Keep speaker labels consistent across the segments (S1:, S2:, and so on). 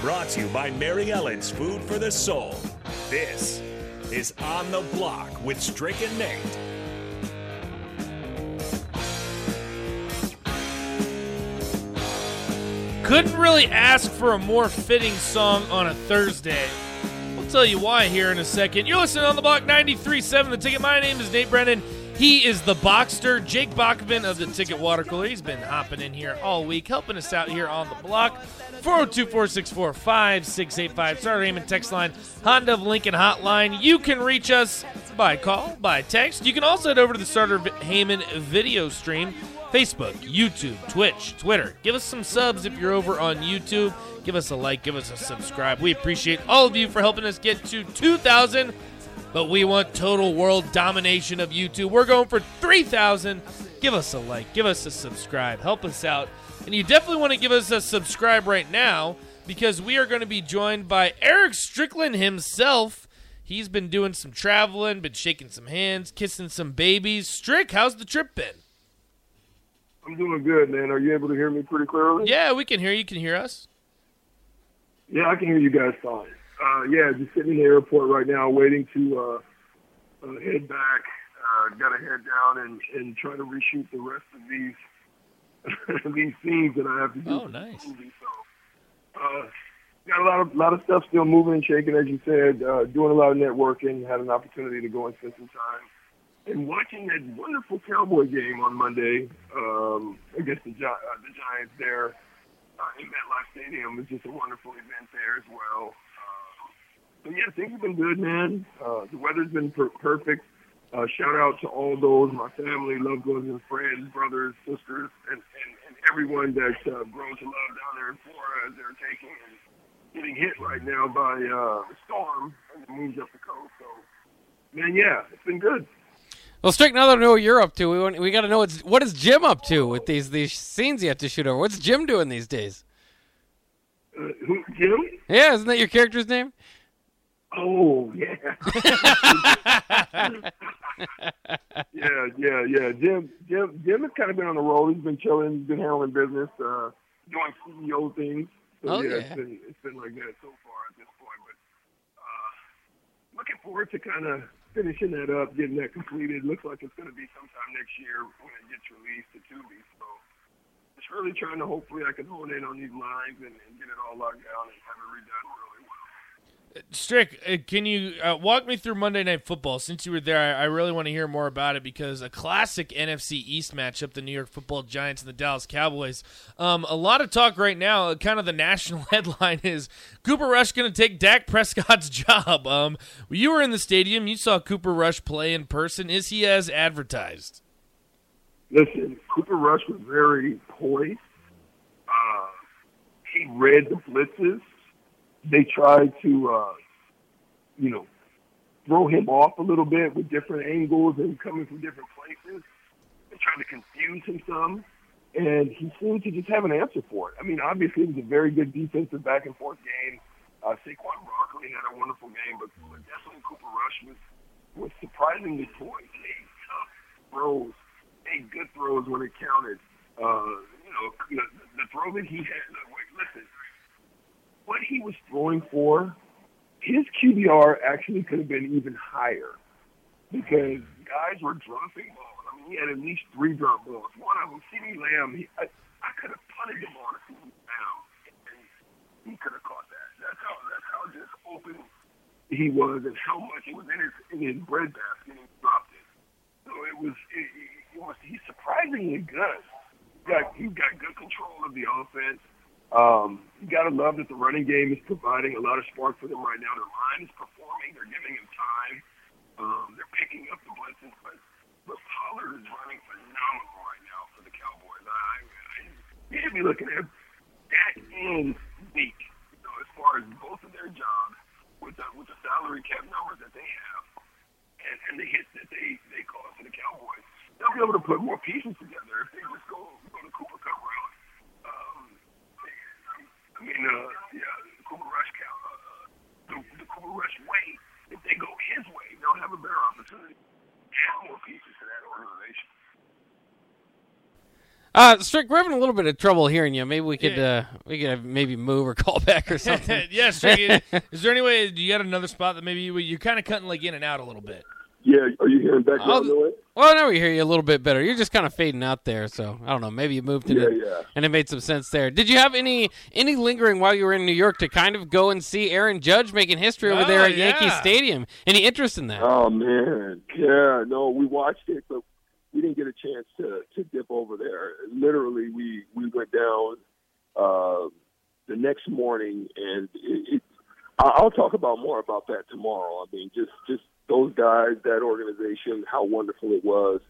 S1: Brought to you by Mary Ellen's Food for the Soul. This is On the Block with Strick and Nate.
S2: Couldn't really ask for a more fitting song on a Thursday. I'll tell you why here in a second. You're listening on the block 93.7 The Ticket. My name is Nate Brennan. He is the Boxster, Jake Bachman of the Ticket Water Cooler. He's been hopping in here all week, helping us out here on the block. 402 464 5685. Sartor Hamann text line, Honda of Lincoln hotline. You can reach us by call, by text. You can also head over to the Sartor Hamann video stream. Facebook, YouTube, Twitch, Twitter. Give us some subs if you're over on YouTube. Give us a like, give us a subscribe. We appreciate all of you for helping us get to 2,000, but we want total world domination of YouTube. We're going for 3,000. Give us a like, give us a subscribe, help us out. And you definitely want to give us a subscribe right now because we are going to be joined by Eric Strickland himself. He's been doing some traveling, been shaking some hands, kissing some babies. Strick, how's the trip been?
S3: I'm doing good, man. Are you able to hear me pretty clearly?
S2: Yeah, we can hear you. Can hear us?
S3: Yeah, I can hear you guys fine. Uh, yeah, just sitting in the airport right now, waiting to uh, uh, head back. Uh, Got to head down and, and try to reshoot the rest of these these scenes that I have to do.
S2: Oh, nice.
S3: movie. So, uh, got a lot of lot of stuff still moving and shaking, as you said. Uh, doing a lot of networking. Had an opportunity to go and spend some time and watching that wonderful Cowboy game on Monday um, against the, Gi- uh, the Giants there uh, in MetLife Stadium was just a wonderful event there as well. So yeah, things have been good, man. Uh, the weather's been per- perfect. Uh, shout out to all those, my family, loved ones, and friends, brothers, sisters, and, and, and everyone that's uh, grown to love down there in Florida as they're taking and getting hit right now by uh, the storm as it moves up the coast. So, man, yeah, it's been good.
S4: Well, Strick, now that I know what you're up to, we want, we got to know what's what is Jim up to with these these scenes you have to shoot over. What's Jim doing these days?
S3: Uh, who, Jim?
S4: Yeah, isn't that your character's name?
S3: Oh yeah. yeah, yeah, yeah. Jim, Jim, Jim has kind of been on the road. He's been chilling. He's been handling business, uh, doing CEO things. So
S4: Oh,
S3: yeah,
S4: yeah.
S3: it's been it's been like that so far at this point. But uh, looking forward to kind of finishing that up, getting that completed. Looks like it's going to be sometime next year when it gets released to Tubi. So just really trying to hopefully I can hone in on these lines and, and get it all locked down and have it redone well.
S2: Strick, uh, can you uh, walk me through Monday Night Football? Since you were there, I, I really want to hear more about it because a classic NFC East matchup, the New York Football Giants and the Dallas Cowboys. Um, a lot of talk right now. uh, Kind of the national headline is Cooper Rush going to take Dak Prescott's job. Um, you were in the stadium. You saw Cooper Rush play in person. Is he as advertised?
S3: Listen, Cooper Rush was very poised. Uh, he read the blitzes. They tried to, uh, you know, throw him off a little bit with different angles and coming from different places. They tried to confuse him some, and he seemed to just have an answer for it. I mean, obviously, it was a very good defensive back and forth game. Uh, Saquon Barkley had a wonderful game, but, definitely Cooper Rush was was surprisingly poised. He made tough throws made good throws when it counted. Uh, you know, the, the throw that he had. Wait, listen, what he was throwing for, his QBR actually could have been even higher because guys were dropping balls. I mean, he had at least three drop balls. One of them, CeeDee Lamb, he, I, I could have punted him on a CeeDee Lamb, and he could have caught that. That's how that's how just open he was and how much it was in his in his bread basket and he dropped it. So it was it, it was he's surprisingly good. He got he got good control of the offense. Um, you got to love that the running game is providing a lot of spark for them right now. Their line is performing. They're giving him time. Um, they're picking up the blitzes, but but Pollard is running phenomenal right now for the Cowboys. I, I, you should be looking at Dak and Zeke, you know, as far as both of their jobs with the with the salary cap numbers that they have and, and the hits that they they cause for the Cowboys, they'll be able to put more pieces together if they just go go the Cooper Cup route. Um, I mean, uh, yeah, the Cooper Rush count, uh, the, the Cooper Rush way. If they go his way, they'll have a better opportunity. Add more pieces to that organization.
S4: Uh, Strick, we're having a little bit of trouble hearing you. Maybe we could
S2: Yeah.
S4: uh, we could maybe move or call back or something.
S2: yes. Strick, is there any way do you got another spot that maybe you, you're kind of cutting like in and out a little bit?
S3: Yeah, are you hearing back
S4: I'll-
S3: noise?
S4: well, now we hear you a little bit better. You're just kind of fading out there, so I don't know. Maybe you moved
S3: Yeah,
S4: it,
S3: yeah.
S4: and it made some sense there. Did you have any any lingering while you were in New York to kind of go and see Aaron Judge making history over there
S2: Oh,
S4: at Yankee. Stadium? Any interest in that?
S3: Oh man, yeah, no, we watched it, but we didn't get a chance to to dip over there. Literally, we we went down uh, the next morning, and it, it, I'll talk about more about that tomorrow. I mean, just just those guys, that organization, how wonderful it was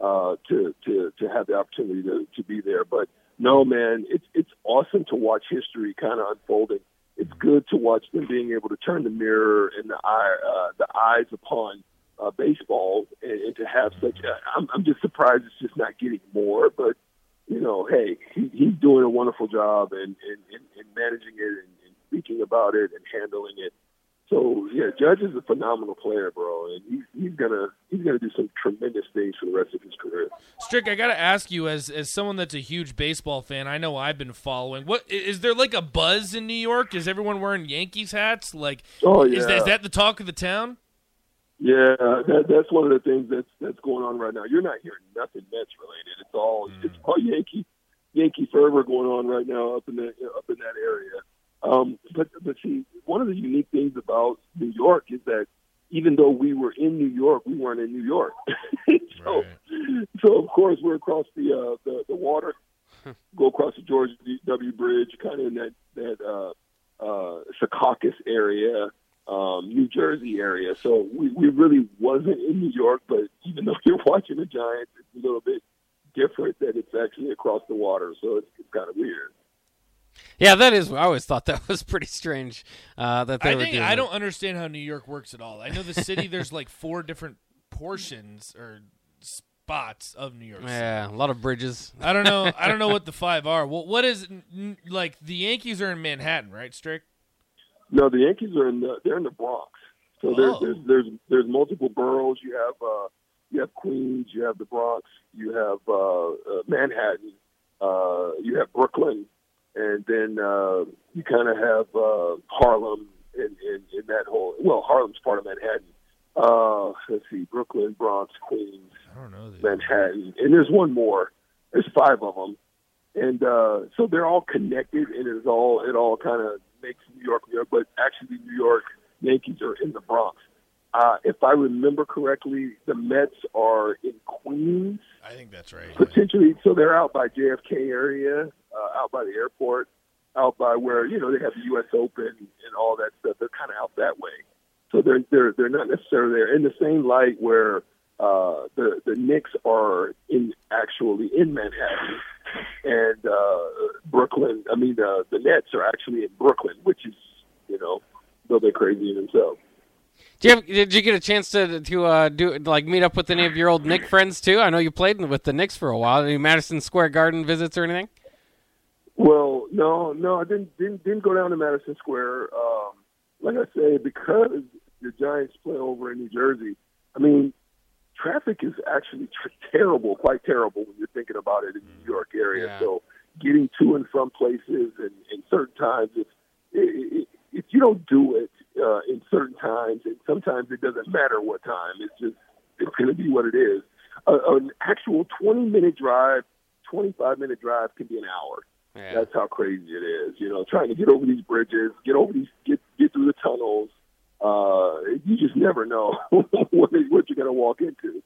S3: uh, to to to have the opportunity to to be there. But no, man, it's it's awesome to watch history kind of unfolding. It's good to watch them being able to turn the mirror and the eye uh, the eyes upon uh, baseball and, and to have such. A, I'm I'm just surprised it's just not getting more, but you know, hey, he, he's doing a wonderful job and and, and, and managing it and, and speaking about it and handling it. So yeah, Judge is a phenomenal player, bro, and he's he's gonna he's gonna do some tremendous things for the rest of his career.
S2: Strick, I got to ask you, as as someone that's a huge baseball fan, I know I've been following. What is there like a buzz in New York? Is everyone wearing Yankees hats? Like,
S3: Oh yeah,
S2: is, that, is that the talk of the town?
S3: Yeah, that, that's one of the things that's that's going on right now. You're not hearing nothing Mets related. It's all it's all Yankee Yankee fervor going on right now up in that up in that area. Um, but but see, one of the unique things about New York is that even though we were in New York, we weren't in New York. so so of course we're across the uh, the, the water, go across the George W. Bridge, kind of in that that uh, uh, Secaucus area um, New Jersey area. So we, we really wasn't in New York, but even though you're watching the Giants, it's a little bit different that it's actually across the water. So it's, it's kind of weird.
S4: Yeah, that is. I always thought that was pretty strange. Uh, that they
S2: I
S4: were
S2: think
S4: doing
S2: I
S4: that.
S2: don't understand how New York works at all. I know the city. there's like four different portions or spots of New York. City.
S4: Yeah, a lot of bridges.
S2: I don't know. I don't know what the five are. Well, what is like the Yankees are in Manhattan, right, Strick?
S3: No, the Yankees are in the they're in the Bronx. So there's
S2: Oh.
S3: there's there's there's multiple boroughs. You have uh, you have Queens, you have the Bronx, you have uh, uh, Manhattan, uh, you have Brooklyn, and then uh, you kind of have uh, Harlem in, in in that whole. Well, Harlem's part of Manhattan. Uh, let's see, Brooklyn, Bronx, Queens,
S2: I don't know.
S3: Manhattan, and there's one more. There's five of them, and uh, so they're all connected, and it's all it all kind of makes New York, New York. But actually, the New York Yankees are in the Bronx. Uh, if I remember correctly, the Mets are in Queens,
S2: I think that's right.
S3: potentially. So they're out by JFK area, uh, out by the airport, out by where you know they have the U.S. Open and all that stuff. They're kind of out that way. So they're they're they're not necessarily there in the same light where uh, the the Knicks are in actually in Manhattan, and uh, Brooklyn. I mean, uh, the Nets are actually in Brooklyn, which is you know a little bit crazy in themselves.
S4: Do you have, did you get a chance to to uh, do like meet up with any of your old Knick friends too? I know you played with the Knicks for a while. Any Madison Square Garden visits or anything?
S3: Well, no, no, I didn't didn't didn't go down to Madison Square. Um, like I say, because the Giants play over in New Jersey. I mean, traffic is actually tr- terrible, quite terrible when you're thinking about it in the New York area.
S4: Yeah.
S3: So getting to and from places and, and certain times, if if you don't do it uh, in certain times, and sometimes it doesn't matter what time. It's just it's going to be what it is. Uh, an actual 20 minute drive, 25 minute drive can be an hour.
S4: Yeah.
S3: That's how crazy it is. You know, trying to get over these bridges, get over these, get get through the tunnels. Uh, you just never know what, what you're going to walk into.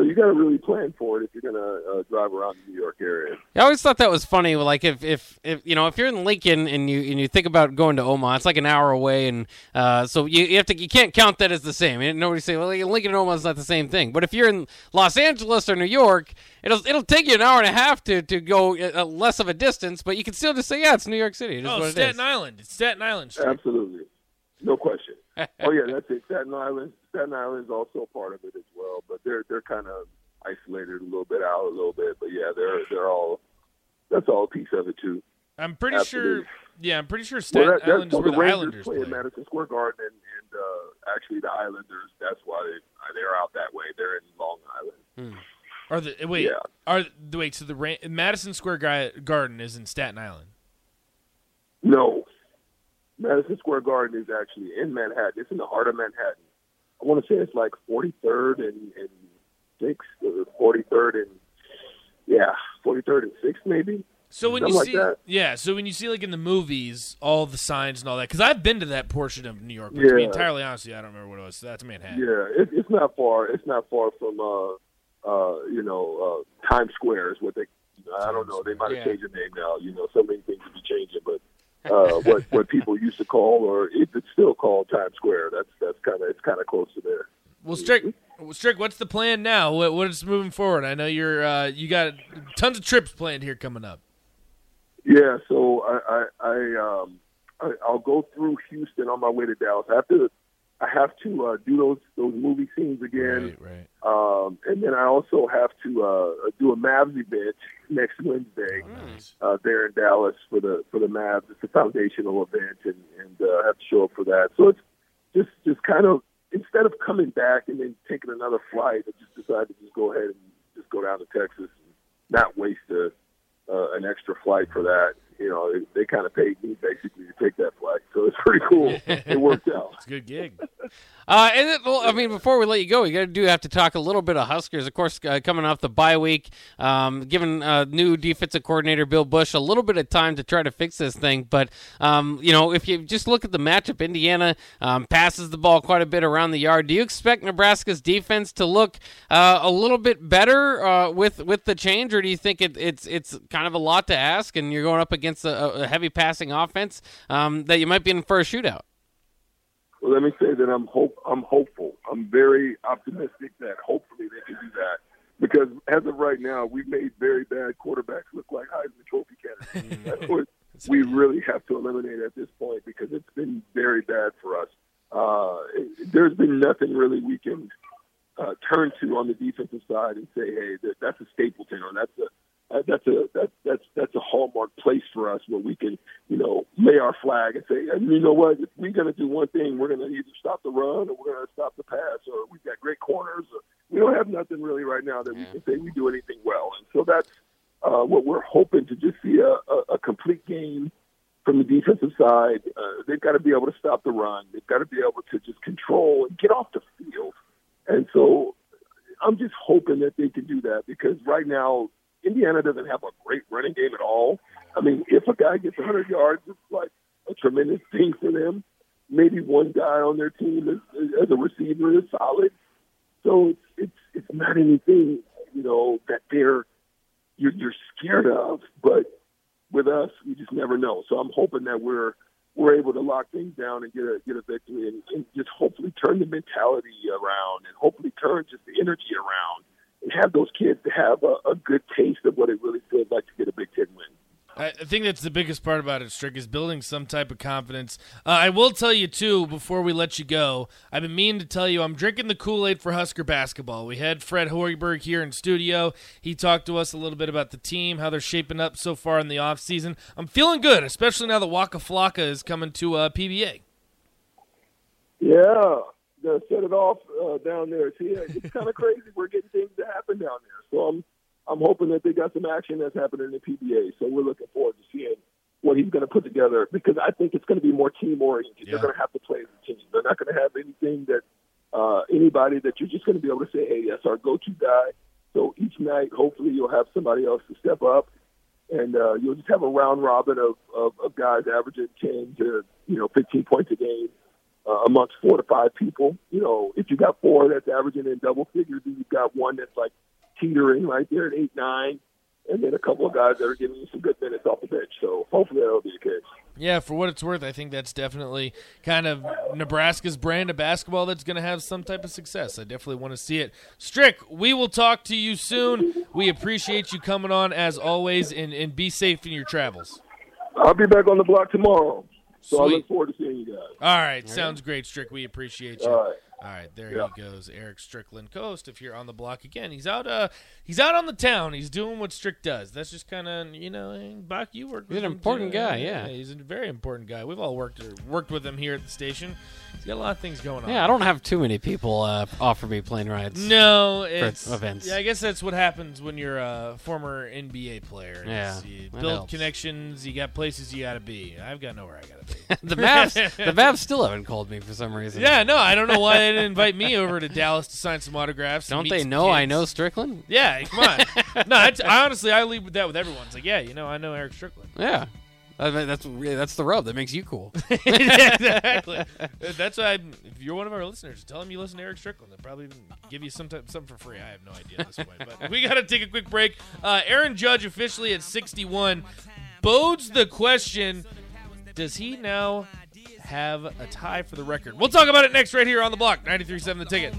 S3: So you got to really plan for it if you're going to uh, drive around the New York area.
S4: I always thought that was funny. Like if, if, if you know if you're in Lincoln and you and you think about going to Omaha, it's like an hour away, and uh, so you, you have to you can't count that as the same. And nobody say well Lincoln and Omaha is not the same thing. But if you're in Los Angeles or New York, it'll it'll take you an hour and a half to to go uh, less of a distance, but you can still just say yeah, it's New York City. It is
S2: Oh,
S4: what it
S2: Staten. Island. It's Staten Island. Strick.
S3: Absolutely, no question. oh yeah, that's it. Staten Island. Staten Island is also part of it as well, but they're they're kind of isolated a little bit out a little bit. But yeah, they're they're all that's all a piece of it too.
S2: I'm pretty
S3: Absolutely.
S2: sure. Yeah, I'm pretty sure Staten
S3: well, that,
S2: Island is where
S3: the
S2: the Islanders
S3: play
S2: play.
S3: in Madison Square Garden, and, and uh, actually the Islanders. That's why they they're out that way. They're in Long Island.
S2: Or the wait,
S3: Yeah.
S2: are the wait? So the Madison Square Garden is in Staten Island.
S3: No, Madison Square Garden is actually in Manhattan. It's in the heart of Manhattan. I want to say it's like 43rd and, and 6th, or 43rd and yeah, 43rd and 6th maybe.
S2: So when
S3: Something
S2: you see,
S3: that.
S2: yeah, so when you see like in the movies, all the signs and all that, because I've been to that portion of New York. But to be
S3: Yeah.
S2: entirely honest, I don't remember what it was. That's Manhattan.
S3: Yeah, it, it's not far. It's not far from uh, uh, you know uh, Times Square is what they. I don't know. They might have
S4: Yeah.
S3: changed the name now. You know, so many things will be changing, but. Uh, what what people used to call, or if it's still called Times Square, that's that's kind of it's kind of close to there.
S2: Well, Strick, Strick, what's the plan now? What what is moving forward? I know you're uh, you got tons of trips planned here coming up.
S3: Yeah, so I I, I um I, I'll go through Houston on my way to Dallas. after I have to uh, do those those movie scenes again,
S2: right.
S3: um, and then I also have to uh, do a Mavs event next Wednesday
S2: Nice.
S3: uh, there in Dallas for the for the Mavs. It's a foundational event, and and uh, I have to show up for that. So it's just just kind of instead of coming back and then taking another flight, I just decided to just go ahead and just go down to Texas and not waste a, uh, an extra flight for that. You know, they, they kind of paid me basically to take that flight, so it's pretty cool. it worked out.
S2: It's a good gig.
S4: Uh, and it, well, I mean, before we let you go, we got to do have to talk a little bit of Huskers. Of course, uh, coming off the bye week, um, giving uh, new defensive coordinator Bill Busch a little bit of time to try to fix this thing. But um, you know, if you just look at the matchup, Indiana um, passes the ball quite a bit around the yard. Do you expect Nebraska's defense to look uh, a little bit better uh, with with the change, or do you think it, it's it's kind of a lot to ask, and you're going up against a, a heavy passing offense um, that you might be in for a shootout?
S3: Well, let me say that I'm hope I'm hopeful. I'm very optimistic that hopefully they can do that. Because as of right now, we've made very bad quarterbacks look like Heisman Trophy candidates. That's what we really have to eliminate at this point because it's been very bad for us. Uh, it, there's been nothing really we can uh, turn to on the defensive side and say, hey, that, that's a Stapleton or that's a that's a that, that's that's a hallmark place for us where we can you know lay our flag and say you know what if we're going to do one thing we're going to either stop the run or we're going to stop the pass or we've got great corners or we don't have nothing really right now that we can say we do anything well and so that's uh, what we're hoping to just see a, a, a complete game from the defensive side. Uh, they've got to be able to stop the run. They've got to be able to just control and get off the field. And so I'm just hoping that they can do that because right now Indiana doesn't have a great running game at all. I mean, if a guy gets 100 yards, it's like a tremendous thing for them. Maybe one guy on their team is, as a receiver is solid. So it's it's it's not anything you know that they're you're, you're scared of. But with us, we just never know. So I'm hoping that we're we're able to lock things down and get a get a victory and, and just hopefully turn the mentality around and hopefully turn just the energy around have those kids to have a, a good taste of what it really feels like to get a Big Ten win.
S2: I think that's the biggest part about it, Strick, is building some type of confidence. Uh, I will tell you, too, before we let you go, I've been meaning to tell you I'm drinking the Kool Aid for Husker basketball. We had Fred Hoiberg here in studio. He talked to us a little bit about the team, how they're shaping up so far in the offseason. I'm feeling good, especially now that Waka Flocka is coming to uh, PBA.
S3: Yeah, set it off uh, down there. See, it's kind of crazy. We're getting things down there. So I'm I'm hoping that they got some action that's happening in the PBA. So we're looking forward to seeing what he's going to put together because I think it's going to be more team oriented.
S2: Yeah.
S3: They're going to have to play as a team. They're not going to have anything that uh, anybody that you're just going to be able to say, hey, that's our go-to guy. So each night, hopefully, you'll have somebody else to step up, and uh, you'll just have a round robin of, of, of guys averaging 10 to you know 15 points a game uh, amongst four to five people. You know, if you got four that's averaging in double figures, and you've got one that's like teetering right there at eight nine, and then a couple of guys that are giving you some good minutes off the bench. So hopefully that'll be the case.
S2: Yeah, for what it's worth, I think that's definitely kind of Nebraska's brand of basketball that's going to have some type of success. I definitely want to see it. Strick, we will talk to you soon. We appreciate you coming on as always, and, and be safe in your travels.
S3: I'll be back on the block tomorrow. So I
S2: Sweet.
S3: look forward to seeing you guys.
S2: All right, sounds great, Strick. We appreciate you.
S3: All right.
S2: All right, there
S3: Yeah.
S2: he goes, Eric Strickland Coast. If you're on the block again, he's out. Uh, he's out on the town. He's doing what Strick does. That's just kind of you know, eh, Bach. You work.
S4: He's
S2: with
S4: an
S2: him,
S4: important
S2: too.
S4: guy, yeah.
S2: he's a very important guy. We've all worked worked with him here at the station. He's got a lot of things going on.
S4: Yeah, I don't have too many people uh, offer me plane rides.
S2: No, it's
S4: events.
S2: Yeah, I guess that's what happens when you're a former NBA player.
S4: Yeah,
S2: you build
S4: helps.
S2: connections. You got places you got to be. I've got nowhere I got to be.
S4: the Mavs, the Mavs still haven't called me for some reason.
S2: yeah, no, I don't know why they didn't invite me over to Dallas to sign some autographs.
S4: Don't they know I know Strickland?
S2: Yeah, come on. no, I honestly I leave with that with everyone. It's like, yeah, you know, I know Eric Strickland.
S4: Yeah. I mean, that's that's the rub that makes you cool.
S2: exactly. That's why. I'm, if you're one of our listeners, tell them you listen to Eric Strickland. They'll probably even give you some type, something for free. I have no idea at this point, but we got to take a quick break. Uh, Aaron Judge officially at 61 bodes the question: Does he now have a tie for the record? We'll talk about it next, right here on the block. 93.7 The Ticket.